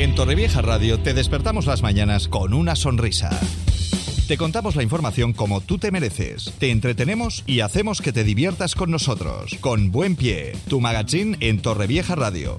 En Torrevieja Radio te despertamos las mañanas con una sonrisa. Te contamos la información como tú te mereces. Te entretenemos y hacemos que te diviertas con nosotros. Con Buen Pie, tu magazine en Torrevieja Radio.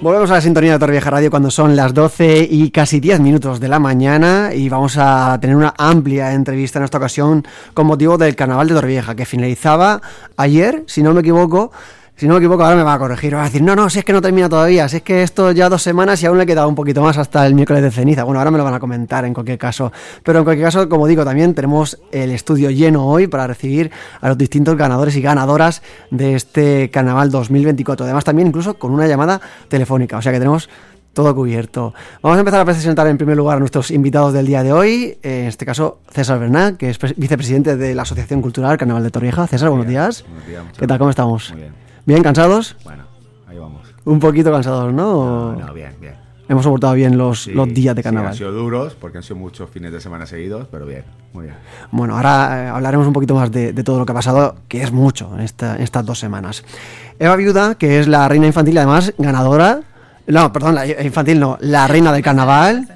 Volvemos a la sintonía de Torrevieja Radio cuando son las 12 y casi 10 minutos de la mañana y vamos a tener una amplia entrevista en esta ocasión con motivo del Carnaval de Torrevieja que finalizaba ayer, si no me equivoco. Si no me equivoco, ahora me va a corregir. Va a decir, no, no, si es que no termina todavía, si es que esto ya dos semanas y aún le queda un poquito más hasta el miércoles de ceniza. Bueno, ahora me lo van a comentar en cualquier caso. Pero en cualquier caso, como digo, también tenemos el estudio lleno hoy para recibir a los distintos ganadores y ganadoras de este carnaval 2024. Además, también incluso con una llamada telefónica. O sea que tenemos todo cubierto. Vamos a empezar a presentar en primer lugar a nuestros invitados del día de hoy. En este caso, César Bernal, que es vicepresidente de la Asociación Cultural Carnaval de Torrieja. César, buenos días. Buenos días, ¿Qué tal? ¿Cómo estamos? Muy bien. ¿Bien cansados? Bueno, ahí vamos. Un poquito cansados, ¿no? No, no, bien, bien. Hemos soportado bien los, Sí, los días de sí, carnaval. han sido duros porque han sido muchos fines de semana seguidos, pero bien, muy bien. Bueno, ahora eh, hablaremos un poquito más de, de todo lo que ha pasado, que es mucho en, esta- en estas dos semanas. Eva Viuda, que es la reina infantil y además ganadora. No, perdón, la infantil no, la reina del carnaval.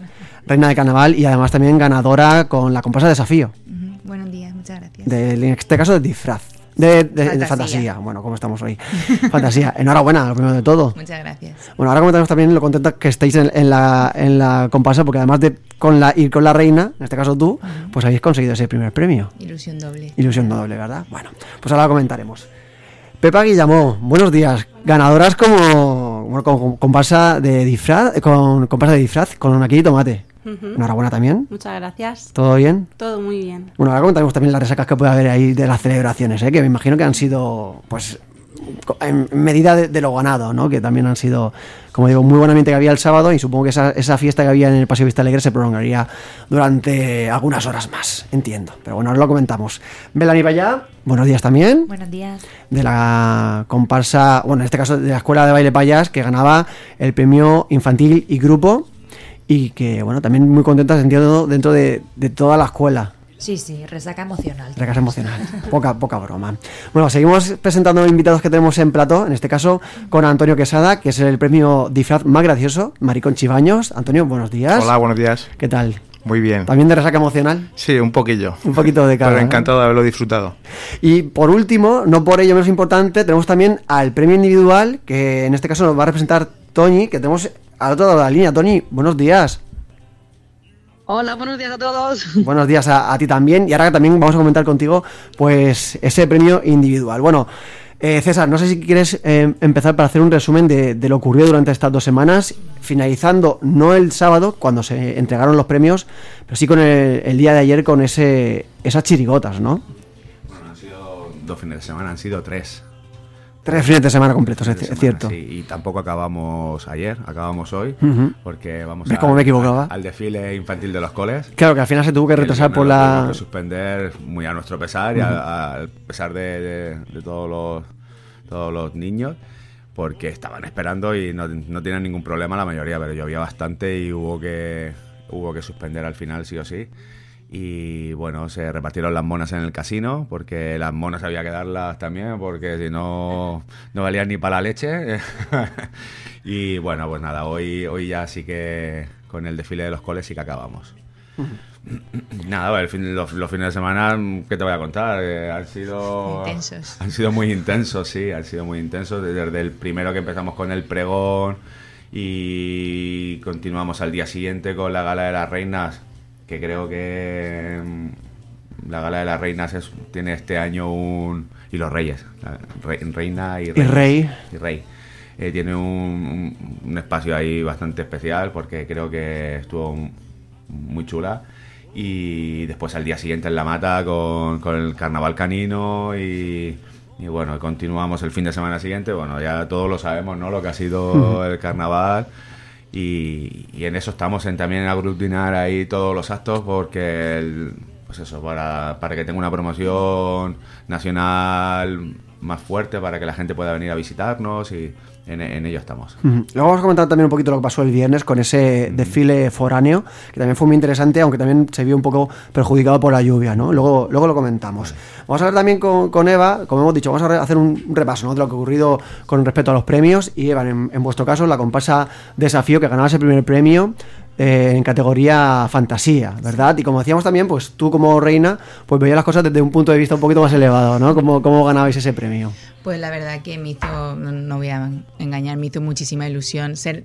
Reina del carnaval y además también ganadora con la comparsa Desafío. Ujú, Buenos días, muchas gracias. de- en este caso de disfraz. De, de- de fantasía. Bueno, ¿cómo estamos hoy? fantasía. Enhorabuena, lo primero de todo. Muchas gracias. Bueno, ahora comentaremos también lo contenta que estáis en, en la, en la comparsa, porque además de con la, ir con la reina, en este caso tú, pues habéis conseguido ese primer premio. Ilusión doble. Ilusión doble, ¿verdad? Bueno, pues ahora lo comentaremos. Pepa Guillamó, buenos días. Ganadoras como, bueno, con comparsa de disfraz, con comparsa de disfraz, con aquí y Ujú. Enhorabuena también. Muchas gracias. ¿Todo bien? Todo muy bien. Bueno, ahora comentaremos también las resacas que puede haber ahí de las celebraciones, ¿eh? que me imagino que han sido, pues, en medida de, de lo ganado, ¿no? Que también han sido, como digo, muy buen ambiente que había el sábado y supongo que esa, esa fiesta que había en el Paseo Vista Alegre se prolongaría durante algunas horas más, entiendo. Pero bueno, ahora lo comentamos. Melanie Payá, buenos días también. Buenos días. De la comparsa, bueno, en este caso de la Escuela de Baile Payas, que ganaba el premio infantil y grupo y que, bueno, también muy contentas, entiendo, dentro de, de toda la escuela. Sí, sí, resaca emocional. Recas emocional. Poca, poca broma. Bueno, seguimos presentando invitados que tenemos en plató, en este caso con Antonio Quesada, que es el premio disfraz más gracioso, Maricón Chivaños. Antonio, buenos días. Hola, buenos días. ¿Qué tal? Muy bien. ¿También de resaca emocional? Sí, un poquillo. Un poquito de cada. Pero encantado de haberlo disfrutado. Y por último, no por ello menos importante, tenemos también al premio individual, que en este caso nos va a representar Toñi, que tenemos al otro lado de la línea. Toñi, buenos días. Hola, buenos días a todos. Buenos días a, a ti también. Y ahora también vamos a comentar contigo, pues, ese premio individual. Bueno, eh, César, no sé si quieres eh, empezar para hacer un resumen de, de lo ocurrido durante estas dos semanas, finalizando no el sábado, cuando se entregaron los premios, pero sí con el, el día de ayer con ese esas chirigotas, ¿no? Bueno, han sido dos fines de semana, han sido tres. Tres fines de semana completos, es, semana, cierto. sí, y tampoco acabamos ayer, acabamos hoy, Ujú. porque vamos ¿Ves cómo me equivocaba? al, al desfile infantil de los coles. Claro que al final se tuvo que retrasar por la... que suspender muy a nuestro pesar y a- al pesar de, de- de todos los todos los niños porque estaban esperando y no, no tenían ningún problema la mayoría pero llovía bastante y hubo que hubo que suspender al final sí o sí y bueno se repartieron las monas en el casino porque las monas había que darlas también porque si no no valían ni para la leche y bueno pues nada hoy hoy ya sí que con el desfile de los coles sí que acabamos Nada, el fin- los, los fines de semana, ¿qué te voy a contar? Eh, han sido... Intensos. Han sido muy intensos, sí, han sido muy intensos. Desde el primero que empezamos con el pregón y continuamos al día siguiente con la Gala de las Reinas, que creo que mm, la Gala de las Reinas es- tiene este año un... y los Reyes, la re- Reina y, Reyes. rey. Y Rey. Eh, tiene un, un- espacio ahí bastante especial porque creo que estuvo muy chula. Y después al día siguiente en La Mata con, con el carnaval canino y, y bueno, continuamos el fin de semana siguiente. Bueno, ya todos lo sabemos, ¿no? Lo que ha sido el carnaval. Y, y en eso estamos en también aglutinar ahí todos los actos porque el- pues eso para, para que tenga una promoción nacional más fuerte para que la gente pueda venir a visitarnos y, en, en ello estamos. Luego vamos a comentar también un poquito lo que pasó el viernes con ese desfile foráneo, que también fue muy interesante, aunque también se vio un poco perjudicado por la lluvia, ¿no? Luego, luego lo comentamos. Vamos a hablar también con, con Eva, como hemos dicho, vamos a hacer un un repaso ¿no? de lo que ha ocurrido con respecto a los premios. Y Eva, en, en vuestro caso, la comparsa Desafío, que ganaba ese primer premio. Eh, en categoría fantasía, ¿verdad? Y como decíamos también, pues tú como reina, pues veías las cosas desde un punto de vista un poquito más elevado, ¿no? ¿Cómo, cómo ganabais ese premio? Pues la verdad que me hizo, no, voy a engañar, me hizo muchísima ilusión ser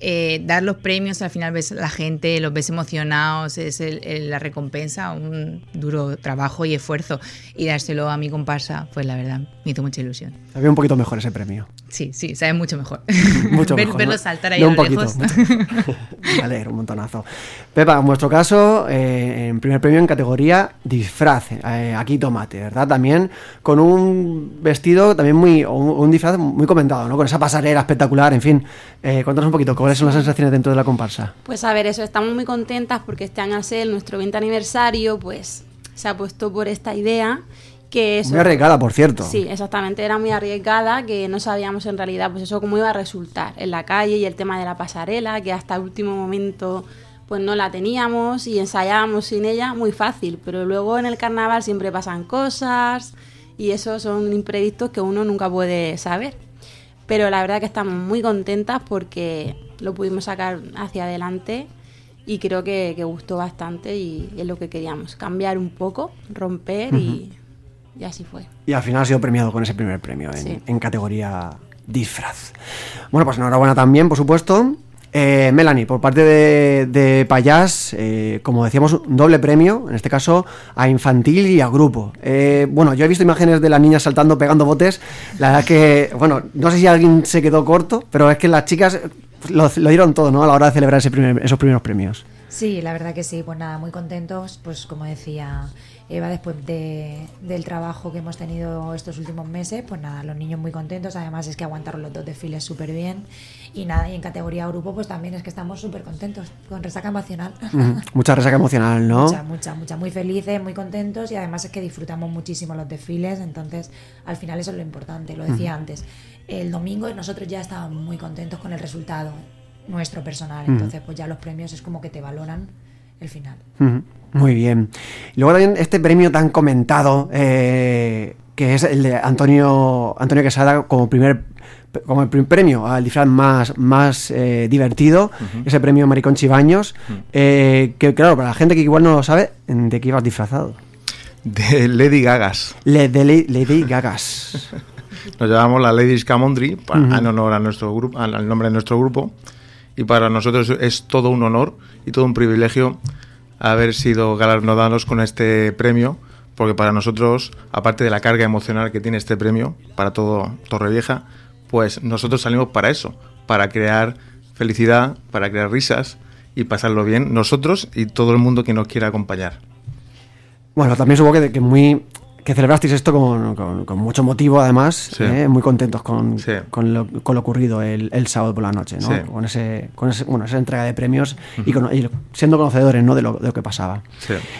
eh, dar los premios, al final ves a la gente, los ves emocionados, es la recompensa, un duro trabajo y esfuerzo. Y dárselo a mi comparsa, pues la verdad, me hizo mucha ilusión. Ve un poquito mejor ese premio. Sí, sí, sabe mucho mejor. Mucho Ver- mejor, Verlo ¿no? saltar ahí No, a un lo poquito, lejos. mucho. Me alegro, un montonazo. Pepa, en vuestro caso, eh, en primer premio en categoría disfraz, eh, aquí tomate, ¿verdad? También con un vestido también muy, un, un disfraz muy comentado, ¿no? Con esa pasarela espectacular, en fin. Eh, cuéntanos un poquito, ¿cuáles son las sensaciones dentro de la comparsa? Pues a ver, eso, estamos muy contentas porque este año al ser nuestro 20 aniversario, pues se ha puesto por esta idea que eso... Muy arriesgada, por cierto. Sí, exactamente, era muy arriesgada, que no sabíamos en realidad pues eso cómo iba a resultar en la calle y el tema de la pasarela, que hasta el último momento pues no la teníamos y ensayábamos sin ella muy fácil, pero luego en el carnaval siempre pasan cosas y eso son imprevistos que uno nunca puede saber. Pero la verdad que estamos muy contentas porque lo pudimos sacar hacia adelante y creo que, que gustó bastante y es lo que queríamos, cambiar un poco, romper y, y así fue. Y al final ha sido premiado con ese primer premio en, Sí. en categoría disfraz. Bueno, pues enhorabuena también, por supuesto. Eh, Melanie, por parte de, de Payás, eh, como decíamos, un doble premio, en este caso a infantil y a grupo. Eh, bueno, yo he visto imágenes de las niñas saltando, pegando botes. La verdad que, bueno, no sé si alguien se quedó corto, pero es que las chicas lo, lo dieron todo, ¿no? A la hora de celebrar ese primer- esos primeros premios. Sí, la verdad que sí, pues nada, muy contentos, pues como decía Eva, después de, del trabajo que hemos tenido estos últimos meses, pues nada, los niños muy contentos, además es que aguantaron los dos desfiles súper bien y nada, y en categoría grupo pues también es que estamos súper contentos, con resaca emocional. Mucha resaca emocional, ¿no? Mucha, mucha, mucha, muy felices, muy contentos y además es que disfrutamos muchísimo los desfiles, entonces al final eso es lo importante, lo decía antes. El domingo nosotros ya estábamos muy contentos con el resultado nuestro personal, entonces pues ya los premios es como que te valoran el final. Muy bien. Y luego también este premio tan comentado, eh, que es el de Antonio, Antonio Quesada como primer como el primer premio al disfraz más, más eh, divertido, ese premio Maricón Chibaños, eh, que claro, para la gente que igual no lo sabe, ¿de qué ibas disfrazado? De Lady Gagas. Le, de Le- Lady Gagas. Nos llamamos la Ladies Camondry pa- Ujú. en honor a nuestro grupo, al al nombre de nuestro grupo. Y para nosotros es todo un honor y todo un privilegio haber sido galardonados con este premio, porque para nosotros, aparte de la carga emocional que tiene este premio, para todo Torrevieja, pues nosotros salimos para eso, para crear felicidad, para crear risas y pasarlo bien, nosotros y todo el mundo que nos quiera acompañar. Bueno, también supongo que, que muy que celebrasteis esto con, con- con mucho motivo, además, Sí. ¿eh? muy contentos con, Sí. con, lo, con lo ocurrido el, el sábado por la noche, ¿no? Sí. Con ese, con ese, bueno, esa entrega de premios y, con- y siendo conocedores, ¿no? De lo, de lo que pasaba.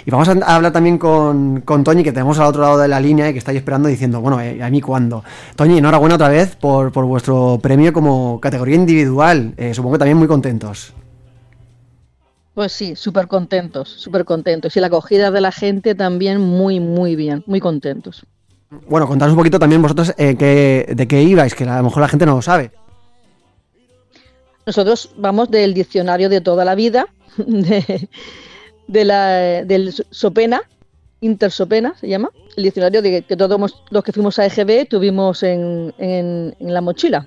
Y vamos a, hablar también con, con Toñi, que tenemos al otro lado de la línea y que está ahí esperando diciendo, bueno, eh, ¿a mí cuándo? Toñi, enhorabuena otra vez por, por vuestro premio como categoría individual. Eh, supongo que también muy contentos. Pues sí, súper contentos, súper contentos. Y la acogida de la gente también muy, muy bien, muy contentos. Bueno, contanos un poquito también vosotros eh, qué- de qué ibais, que a lo mejor la gente no lo sabe. Nosotros vamos del diccionario de toda la vida, de, de la, del Sopena, Intersopena se llama, el diccionario de que todos los que fuimos a EGB tuvimos en, en- en la mochila.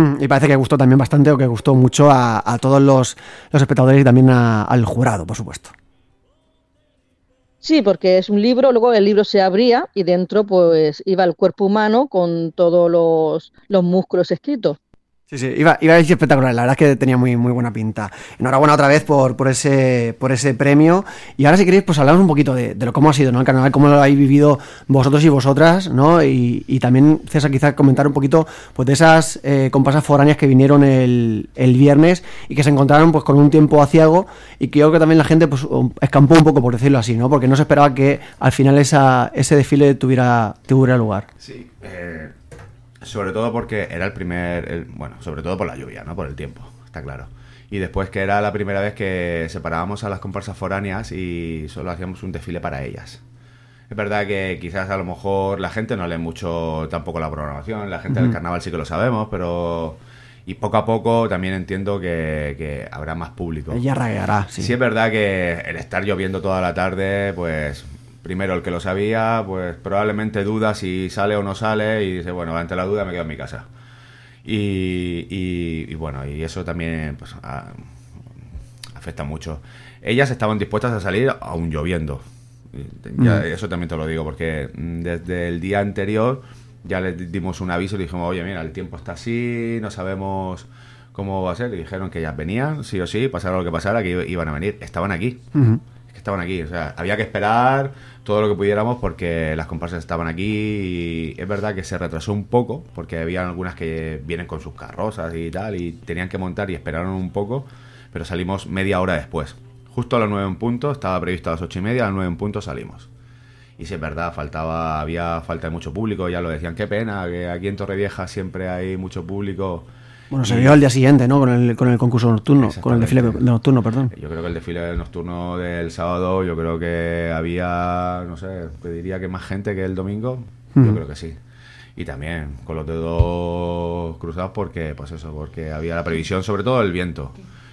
Mm, Y parece que gustó también bastante o que gustó mucho a, todos los, los espectadores y también a- al jurado, por supuesto. Sí, porque es un libro, luego el libro se abría y dentro pues iba el cuerpo humano con todos los, los músculos escritos. Sí, sí, iba, iba a decir espectacular, la verdad es que tenía muy, muy buena pinta. Enhorabuena otra vez por, por, ese, por ese premio. Y ahora si queréis, pues hablamos un poquito de, de lo cómo ha sido ¿no? el carnaval, cómo lo habéis vivido vosotros y vosotras, ¿no? Y, y también, César, quizás comentar un poquito pues, de esas eh, comparsas foráneas que vinieron el, el viernes y que se encontraron pues con un tiempo aciago y que yo creo que también la gente pues escampó un poco, por decirlo así, ¿no? Porque no se esperaba que al final esa, ese desfile tuviera, tuviera lugar. Sí, eh, Sobre todo porque era el primer, el- bueno, sobre todo por la lluvia, ¿no? Por el tiempo, está claro. Y después que era la primera vez que separábamos a las comparsas foráneas y solo hacíamos un desfile para ellas. Es verdad que quizás a lo mejor la gente no lee mucho tampoco la programación, la gente del carnaval sí que lo sabemos, pero... Y poco a poco también entiendo que, que habrá más público. Ella ragueará, sí. Sí. es verdad que el estar lloviendo toda la tarde, pues primero el que lo sabía, pues probablemente duda si sale o no sale y dice, bueno, ante la duda me quedo en mi casa. Y, y- y bueno, y eso también pues, a- afecta mucho. Ellas estaban dispuestas a salir aún lloviendo. Ya- Mm. Eso también te lo digo, porque mm, desde el día anterior ya les dimos un aviso y le dijimos, oye, mira, el tiempo está así, no sabemos cómo va a ser. Y dijeron que ellas venían, sí o sí, pasara lo que pasara, que iban a venir. Estaban aquí. Estaban aquí, o sea, había que esperar todo lo que pudiéramos porque las comparsas estaban aquí y es verdad que se retrasó un poco porque había algunas que vienen con sus carrozas y tal y tenían que montar y esperaron un poco, pero salimos media hora después. Justo a las nueve en punto, estaba previsto a las ocho y media, a las nueve en punto salimos. Y si es verdad, faltaba, había falta de mucho público, ya lo decían, qué pena, que aquí en Torrevieja siempre hay mucho público. Bueno, se vio al día siguiente, ¿no? Con el, con el concurso nocturno, con el desfile nocturno, perdón. Yo creo que el desfile nocturno del sábado, yo creo que había, no sé, te diría que más gente que el domingo. Yo creo que sí. Y también con los dedos cruzados porque, pues eso, porque había la previsión, sobre todo el viento.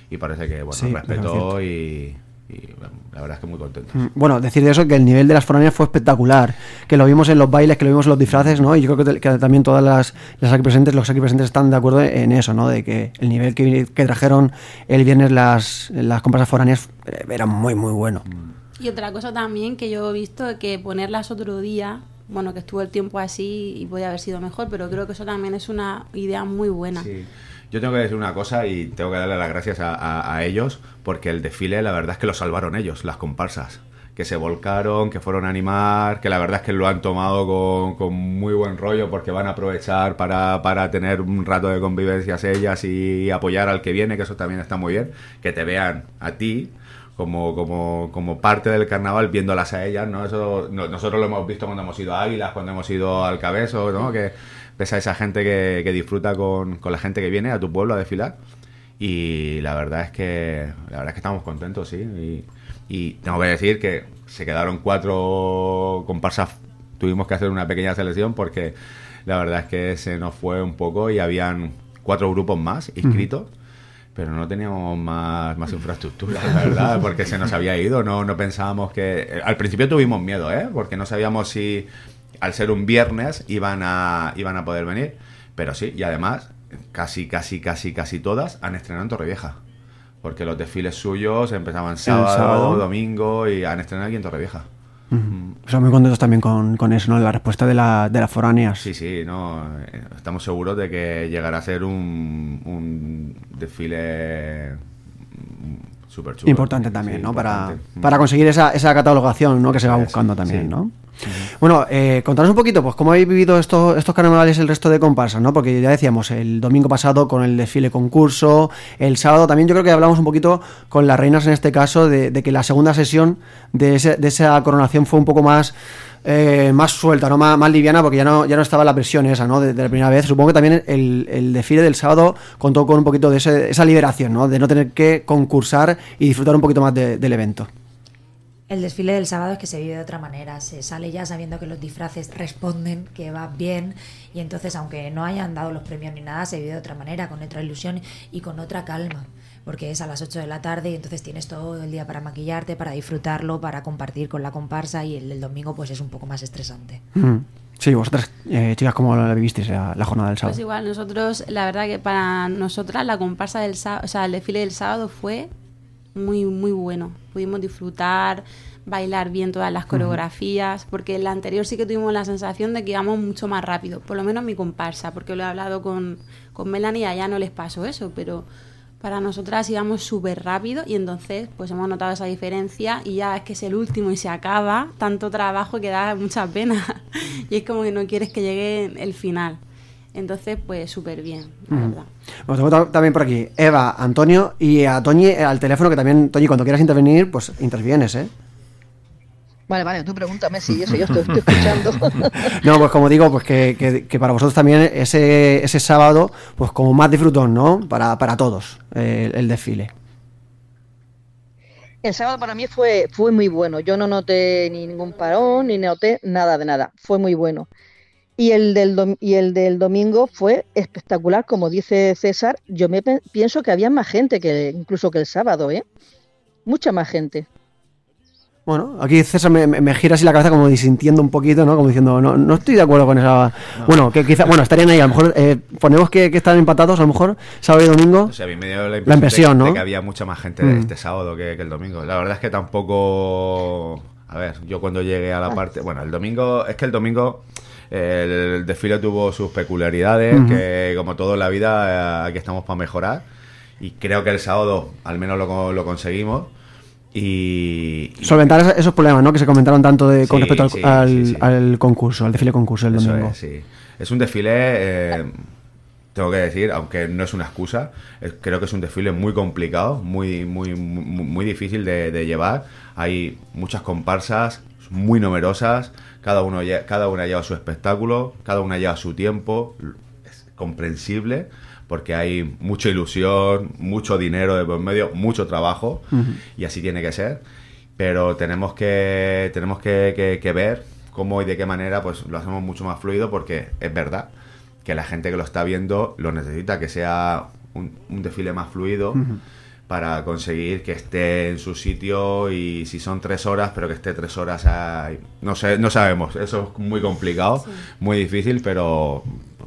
Y parece que, bueno, Sí, respetó y, y, bueno, la verdad es que muy contento. Mm, Bueno, decir de eso que el nivel de las foráneas fue espectacular, que lo vimos en los bailes, que lo vimos en los disfraces, ¿no? Y yo creo que, te- que también todas las, las aquí presentes, los aquí presentes están de acuerdo en eso, ¿no? De que el nivel que, que trajeron el viernes las, las comparsas foráneas eh, era muy, muy bueno. Y otra cosa también que yo he visto que ponerlas otro día, bueno, que estuvo el tiempo así y podía haber sido mejor, pero creo que eso también es una idea muy buena. Sí. Yo tengo que decir una cosa y tengo que darle las gracias a, ellos porque el desfile la verdad es que lo salvaron ellos, las comparsas. Que se volcaron, que fueron a animar, que la verdad es que lo han tomado con, con muy buen rollo porque van a aprovechar para, para tener un rato de convivencias ellas y apoyar al que viene, que eso también está muy bien. Que te vean a ti como, como, como parte del carnaval viéndolas a ellas, ¿no? Eso no- nosotros lo hemos visto cuando hemos ido a Águilas, cuando hemos ido al Cabezo, ¿no? Que ves a esa gente que, que disfruta con, con la gente que viene a tu pueblo a desfilar. Y la verdad es que la verdad es que estamos contentos, sí. Y, y tengo que decir que se quedaron cuatro comparsas. Tuvimos que hacer una pequeña selección porque la verdad es que se nos fue un poco y habían cuatro grupos más inscritos. Pero no teníamos más, más infraestructura, la verdad, porque se nos había ido. No, no pensábamos que. Al principio tuvimos miedo, ¿eh? Porque no sabíamos si al ser un viernes iban a, iban a poder venir. Pero sí, y además, casi, casi, casi, casi todas han estrenado en Torrevieja. Porque los desfiles suyos empezaban sábado, sábado. domingo y han estrenado aquí en Torrevieja. Ujú. Estamos muy contentos también con, con eso, ¿no? La respuesta de, la, de las foráneas. Sí, sí, no, eh, estamos seguros de que llegará a ser un, un desfile súper chulo. Importante también, Sí, ¿no? Para, importante. para conseguir esa, esa catalogación, ¿no? Que se va buscando también, sí. ¿no? Bueno, eh, contanos un poquito, pues, cómo habéis vivido estos, estos carnavales el resto de comparsas, ¿no? Porque ya decíamos, el domingo pasado con el desfile concurso, el sábado también yo creo que hablamos un poquito con las reinas en este caso de, de que la segunda sesión de, ese- de esa coronación fue un poco más eh, más suelta, ¿no? Más, más liviana, porque ya no, ya no estaba la presión esa, ¿no? De, la primera vez. Supongo que también el, el desfile del sábado contó con un poquito de ese- esa liberación, ¿no? De no tener que concursar y disfrutar un poquito más de- del evento. El desfile del sábado es que se vive de otra manera, se sale ya sabiendo que los disfraces responden, que va bien y entonces aunque no hayan dado los premios ni nada, se vive de otra manera, con otra ilusión y con otra calma, porque es a las 8 de la tarde y entonces tienes todo el día para maquillarte, para disfrutarlo, para compartir con la comparsa y el, domingo pues es un poco más estresante. Mm. Sí, vosotras, eh, chicas, ¿cómo la vivisteis la, la jornada del Pues sábado? igual, nosotros, la verdad que para nosotras la comparsa del sábado, o sea, el desfile del sábado fue muy, muy bueno. Pudimos disfrutar, bailar bien todas las coreografías, porque la anterior sí que tuvimos la sensación de que íbamos mucho más rápido, por lo menos mi comparsa, porque lo he hablado con, con Melanie y allá no les pasó eso, pero para nosotras íbamos súper rápido y entonces pues hemos notado esa diferencia y ya es que es el último y se acaba, tanto trabajo que da mucha pena y es como que no quieres que llegue el final. Entonces, pues súper bien, la verdad. Bueno, tengo ta- también por aquí Eva, Antonio y a Toñi al teléfono, que también, Toñi, cuando quieras intervenir, pues intervienes, ¿eh? Vale, vale, tú pregúntame si eso yo estoy, estoy escuchando. No, pues como digo, pues que, que- que para vosotros también ese, ese sábado, pues como más disfrutón, ¿no? Para, para todos, eh, el desfile. El sábado para mí fue, fue muy bueno. Yo no noté ni ningún parón, ni noté nada de nada. Fue muy bueno. Y el del, y el del domingo fue espectacular, como dice César. Yo me pienso que había más gente que incluso que el sábado, ¿eh? Mucha más gente. Bueno, aquí César me, me- me gira así la cabeza como disintiendo un poquito, ¿no? Como diciendo, no, no estoy de acuerdo con esa... Bueno, que quizá, bueno, estarían ahí, a lo mejor eh, ponemos que, que están empatados, a lo mejor, sábado y domingo. O sea, a mí me dio la La impresión, de, de ¿no? que había mucha más gente Mm. este sábado que, que el domingo. La verdad es que tampoco... A ver, yo cuando llegué a la parte... Bueno, el domingo... Es que el domingo el desfile tuvo sus peculiaridades, que como todo en la vida, eh, aquí estamos para mejorar. Y creo que el sábado al menos lo, lo conseguimos. Y... y- Solventar esos, esos problemas, ¿no? Que se comentaron tanto de, con Sí, respecto al, sí, al- sí, al concurso, al desfile concurso el Eso domingo. es, sí. Es un desfile, eh, tengo que decir, aunque no es una excusa, es- creo que es un desfile muy complicado, muy, muy, muy, muy difícil de, de llevar. Hay muchas comparsas muy numerosas, cada, uno, cada una lleva su espectáculo, cada una lleva su tiempo, es comprensible porque hay mucha ilusión, mucho dinero de por medio, mucho trabajo y así tiene que ser. Pero tenemos que tenemos que, que- que ver cómo y de qué manera pues lo hacemos mucho más fluido porque es verdad que la gente que lo está viendo lo necesita, que sea un, un desfile más fluido. Para conseguir que esté en su sitio y si son tres horas, pero que esté tres horas ahí. No sé, no sabemos, eso es muy complicado, muy difícil, pero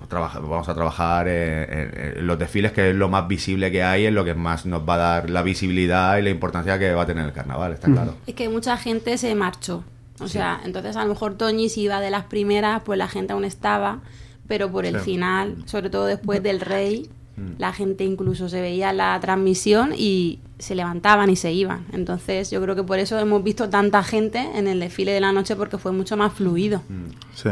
trabaja- vamos a trabajar en, en- en los desfiles, que es lo más visible que hay, es lo que más nos va a dar la visibilidad y la importancia que va a tener el carnaval, está claro. Es que mucha gente se marchó. O sea, entonces a lo mejor Toñi si iba de las primeras, pues la gente aún estaba, pero por el Sí. final, sobre todo después del rey, Mm. la gente incluso se veía la transmisión y se levantaban y se iban. Entonces yo creo que por eso hemos visto tanta gente en el desfile de la noche porque fue mucho más fluido. Sí.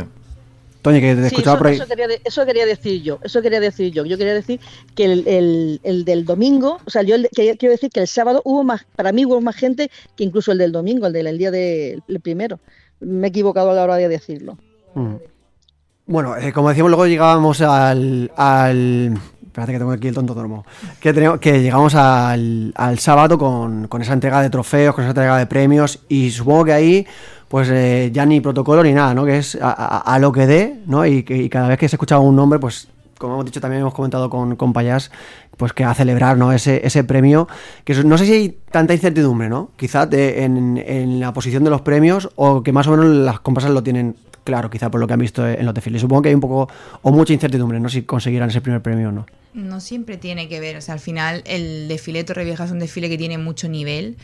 Toño, que te Sí, escuchaba eso, por ahí. eso quería, de- eso quería decir yo, eso quería decir yo. Yo quería decir que el, el- el del domingo, o sea, yo el que- quiero decir que el sábado hubo más, para mí hubo más gente que incluso el del domingo, el del el día del el primero. Me he equivocado a la hora de decirlo. Mm. Bueno, eh, como decíamos, luego llegábamos al, al. Espérate que tengo aquí el tonto dormo. Que, teníamos- que llegamos al, al sábado con, con esa entrega de trofeos, con esa entrega de premios. Y supongo que ahí, pues eh, ya ni protocolo ni nada, ¿no? Que es a, lo que dé, ¿no? Y, y cada vez que se escuchaba un nombre, pues como hemos dicho también hemos comentado con, con Payás, pues que a celebrar ¿no? ese, ese premio, que no sé si hay tanta incertidumbre, ¿no? Quizás en, en la posición de los premios o que más o menos las comparsas lo tienen claro, quizá por lo que han visto en los desfiles. Supongo que hay un poco o mucha incertidumbre, ¿no? Si conseguirán ese primer premio o no. No siempre tiene que ver, o sea, al final el desfile de Torrevieja es un desfile que tiene mucho nivel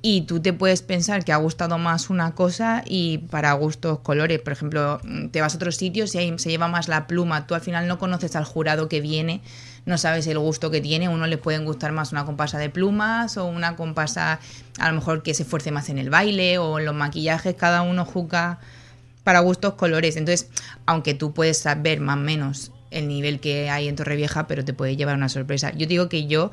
y tú te puedes pensar que ha gustado más una cosa y para gustos colores, por ejemplo, te vas a otros sitios y ahí se lleva más la pluma, tú al final no conoces al jurado que viene, no sabes el gusto que tiene, a uno le pueden gustar más una comparsa de plumas o una comparsa a lo mejor que se esfuerce más en el baile o en los maquillajes, cada uno juzga para gustos colores. Entonces, aunque tú puedes saber más o menos el nivel que hay en Torrevieja, pero te puede llevar una sorpresa. Yo digo que yo,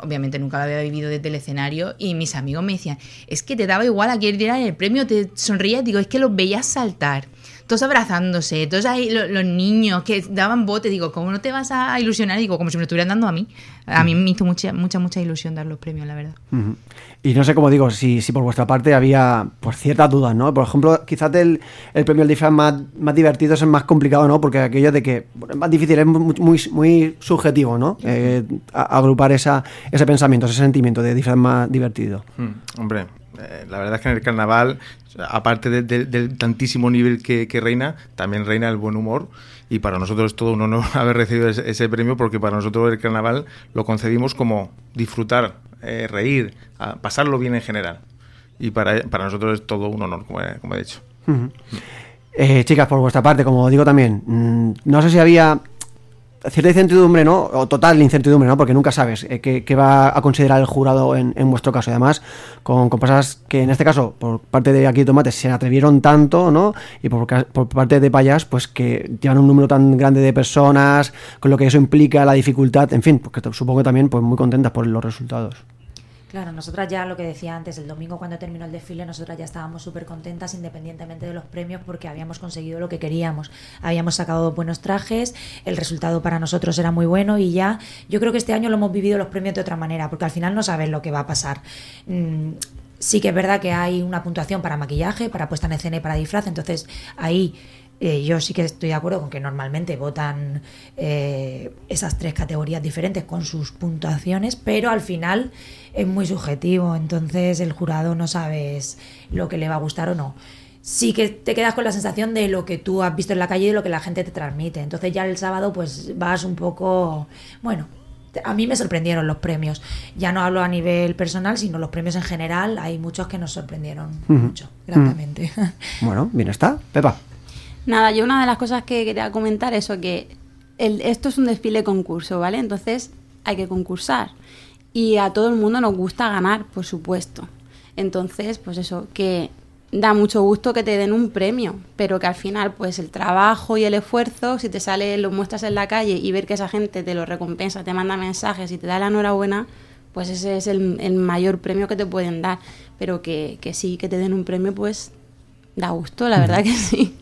obviamente nunca lo había vivido desde el escenario, y mis amigos me decían, es que te daba igual a quién diera el premio, te sonreías, digo, es que los veías saltar. Todos abrazándose, todos ahí lo- los, niños que daban bote, digo, ¿cómo no te vas a ilusionar? Digo, como si me lo estuvieran dando a mí. A mí me hizo mucha, mucha, mucha ilusión dar los premios, la verdad. Y no sé cómo digo, si, si por vuestra parte había pues ciertas dudas, ¿no? Por ejemplo, quizás el, el premio al disfraz más, más divertido es el más complicado, ¿no? Porque aquello de que bueno, es más difícil, es muy, muy, muy subjetivo, ¿no? Eh, a- agrupar esa, ese pensamiento, ese sentimiento de disfraz más divertido. Mm, hombre, eh, la verdad es que en el carnaval, aparte de- de- del tantísimo nivel que, reina, también reina el buen humor. Y para nosotros es todo un honor haber recibido ese, premio porque para nosotros el carnaval lo concebimos como disfrutar, eh, reír, pasarlo bien en general. Y para, para nosotros es todo un honor, como he, dicho. Eh, chicas, por vuestra parte, como digo también, mm, no sé si había cierta incertidumbre, ¿no? O total incertidumbre, ¿no? Porque nunca sabes eh, qué, va a considerar el jurado en, vuestro caso. Además, con, con que en este caso, por parte de aquí de Tomates, se atrevieron tanto, ¿no? Y por, por parte de Payas, pues que llevan un número tan grande de personas, con lo que eso implica, la dificultad, en fin, porque supongo que también pues muy contentas por los resultados. Claro, nosotras ya lo que decía antes, el domingo cuando terminó el desfile, nosotras ya estábamos súper contentas independientemente de los premios porque habíamos conseguido lo que queríamos. Habíamos sacado buenos trajes, el resultado para nosotros era muy bueno y ya yo creo que este año lo hemos vivido los premios de otra manera porque al final no sabes lo que va a pasar. Mm, sí que es verdad que hay una puntuación para maquillaje, para puesta en escena y para disfraz, entonces ahí eh, yo sí que estoy de acuerdo con que normalmente votan eh, esas tres categorías diferentes con sus puntuaciones, pero al final es muy subjetivo, entonces el jurado no sabes lo que le va a gustar o no. Sí que te quedas con la sensación de lo que tú has visto en la calle y de lo que la gente te transmite. Entonces ya el sábado pues vas un poco, bueno, a mí me sorprendieron los premios. Ya no hablo a nivel personal, sino los premios en general. Hay muchos que nos sorprendieron mucho, gratamente. Bueno, bien está. Pepa. Nada, yo una de las cosas que quería comentar es que el- esto es un desfile concurso, ¿vale? Entonces hay que concursar. Y a todo el mundo nos gusta ganar, por supuesto. Entonces, pues eso, que da mucho gusto que te den un premio, pero que al final, pues el trabajo y el esfuerzo, si te sale, lo muestras en la calle y ver que esa gente te lo recompensa, te manda mensajes y te da la enhorabuena, pues ese es el, el mayor premio que te pueden dar. Pero que, que sí, que te den un premio, pues da gusto, la verdad que sí.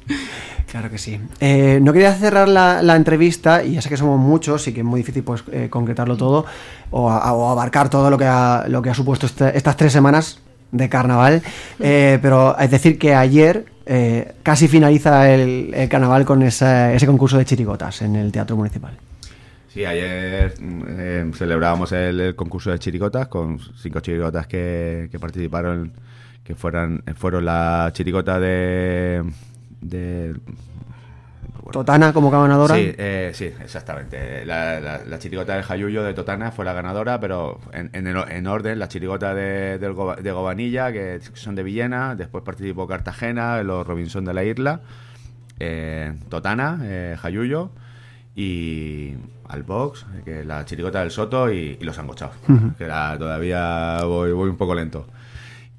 Claro que sí. Eh, no quería cerrar la, la entrevista, y ya sé que somos muchos y que es muy difícil pues, eh, concretarlo todo o, a- o abarcar todo lo que ha, lo que ha supuesto este- estas tres semanas de carnaval, eh, pero es decir que ayer casi finaliza el, el carnaval con esa- ese concurso de chirigotas en el Teatro Municipal. Sí, ayer celebrábamos el, el concurso de chirigotas con cinco chirigotas que, que participaron, que fueran, fueron la chirigota de... de Totana como ganadora. Sí, eh, sí, exactamente. La, la, la chirigota del Jayuyo de Totana fue la ganadora, pero en, en, el- en orden, la chirigota de, Goba- de Gobanilla, que son de Villena, después participó Cartagena, los Robinson de la Isla, eh, Totana, eh, Jayuyo y Albox, que es la chirigota del Soto y, y los Angochados, Ujú. que era, todavía voy, voy un poco lento.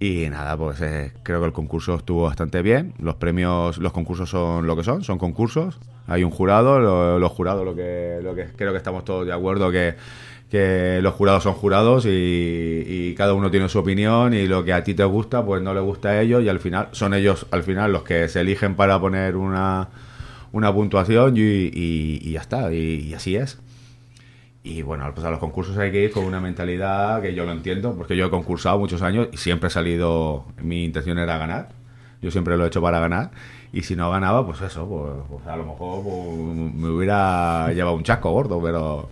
Y nada, pues eh, creo que el concurso estuvo bastante bien. Los premios, los concursos son lo que son, son concursos. Hay un jurado, lo- los jurados, lo que, lo que creo que estamos todos de acuerdo que, que los jurados son jurados y, y cada uno tiene su opinión y lo que a ti te gusta, pues no le gusta a ellos y al final son ellos al final los que se eligen para poner una, una puntuación y, y- y ya está, y- y así es. Y bueno, pues a los concursos hay que ir con una mentalidad que yo lo entiendo, porque yo he concursado muchos años y siempre he salido, mi intención era ganar, yo siempre lo he hecho para ganar, y si no ganaba, pues eso, pues, pues a lo mejor pues, me hubiera llevado un chasco gordo, pero,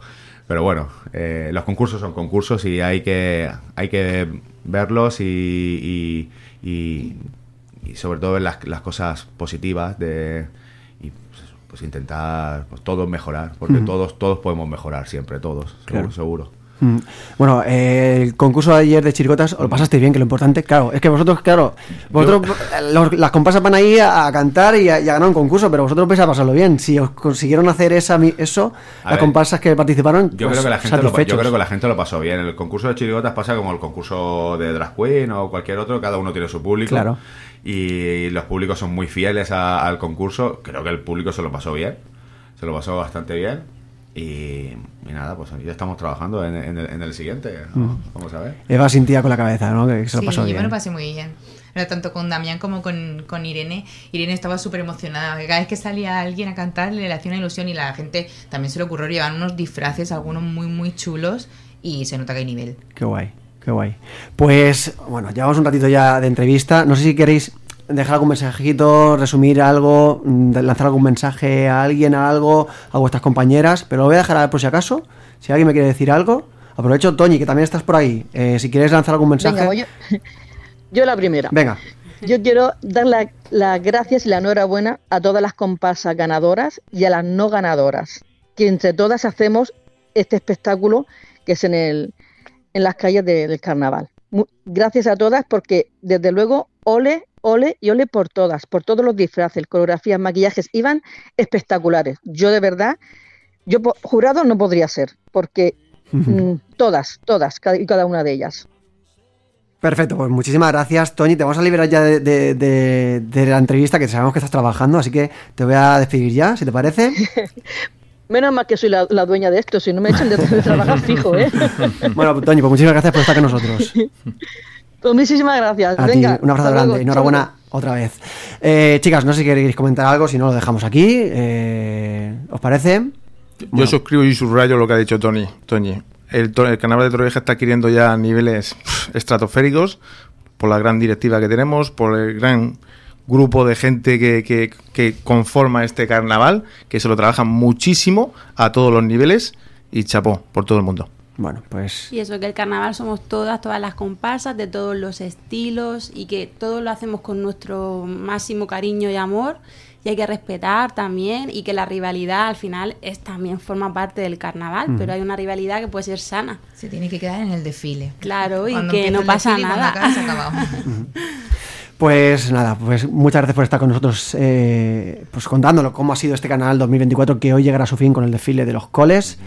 pero bueno, eh, los concursos son concursos y hay que, hay que verlos y, y, y- y sobre todo ver las, las cosas positivas de pues, intentar pues, todos mejorar porque todos todos podemos mejorar siempre todos Claro. seguro, seguro. Mm. Bueno, eh, el concurso de ayer de chirigotas, ¿os lo pasaste bien? Que lo importante, claro, es que vosotros, claro, vosotros, eh, los- las comparsas van ahí a, a cantar y a, y a ganar un concurso, pero vosotros vais a pasarlo bien. Si os consiguieron hacer esa, eso, A las ver, comparsas que participaron, Yo pues, creo que la gente lo, yo creo que la gente lo pasó bien. El concurso de chirigotas pasa como el concurso de drag queen o cualquier otro, cada uno tiene su público. Claro. Y los públicos son muy fieles al concurso. Creo que el público se lo pasó bien. Se lo pasó bastante bien. Y, y nada, pues ya estamos trabajando en, en el, en el siguiente. Vamos, Mm. vamos a ver. Eva sentía con la cabeza, ¿no? Que se lo sí, pasó yo bien. me lo pasé muy bien. Pero tanto con Damián como con, con Irene. Irene estaba súper emocionada. Cada vez que salía alguien a cantar le hacía una ilusión y la gente también se le ocurrió llevar unos disfraces, algunos muy, muy chulos y se nota que hay nivel. Qué guay, qué guay. Pues, bueno, llevamos un ratito ya de entrevista. No sé si queréis dejar algún mensajito, resumir algo, mm, lanzar algún mensaje a alguien, a algo, a vuestras compañeras, pero lo voy a dejar a ver por si acaso. Si alguien me quiere decir algo, aprovecho, Toñi, que también estás por ahí. Eh, si quieres lanzar algún mensaje. Venga, yo, yo la primera. Venga. Yo quiero dar la- las gracias y la enhorabuena a todas las comparsas ganadoras y a las no ganadoras, que entre todas hacemos este espectáculo que es en, el, en las calles de- del carnaval. Gracias a todas porque desde luego ole, ole y ole por todas, por todos los disfraces, coreografías, maquillajes, iban espectaculares. Yo de verdad, yo jurado no podría ser, porque mm, todas, todas, cada, y cada una de ellas. Perfecto, pues muchísimas gracias, Toñi. Te vamos a liberar ya de, de- de- de la entrevista, que sabemos que estás trabajando, así que te voy a despedir ya, si te parece. Menos mal que soy la, la dueña de esto, si no me echan de, trabajar fijo, ¿eh? Bueno, Toñi, pues muchísimas gracias por estar con nosotros. Pues muchísimas gracias. A Venga, ti, un abrazo luego. grande. Enhorabuena otra vez. Eh, chicas, no sé si queréis comentar algo, si no lo dejamos aquí. Eh, ¿Os parece? Yo suscribo y subrayo lo que ha dicho Tony. Toñi. El, carnaval de Torrevieja está adquiriendo ya niveles pff, estratosféricos por la gran directiva que tenemos, por el gran grupo de gente que, que- que conforma este carnaval, que se lo trabajan muchísimo a todos los niveles y chapó por todo el mundo. Bueno, pues Y eso, que el carnaval somos todas, todas las comparsas, de todos los estilos y que todo lo hacemos con nuestro máximo cariño y amor y hay que respetar también y que la rivalidad al final es también forma parte del carnaval, pero hay una rivalidad que puede ser sana. Se tiene que quedar en el desfile. Claro, y Cuando que no el pasa desfile nada. Pues nada, pues muchas gracias por estar con nosotros, eh, pues contándolo cómo ha sido este canal 2024 que hoy llegará a su fin con el desfile de los coles.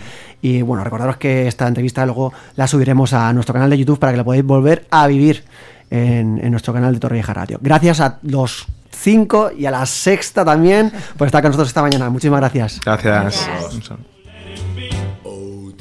Y bueno, recordaros que esta entrevista luego la subiremos a nuestro canal de YouTube para que la podáis volver a vivir en, en nuestro canal de Torrevieja Radio. Gracias a los cinco y a la sexta también por estar con nosotros esta mañana. Muchísimas gracias. Gracias. Oh,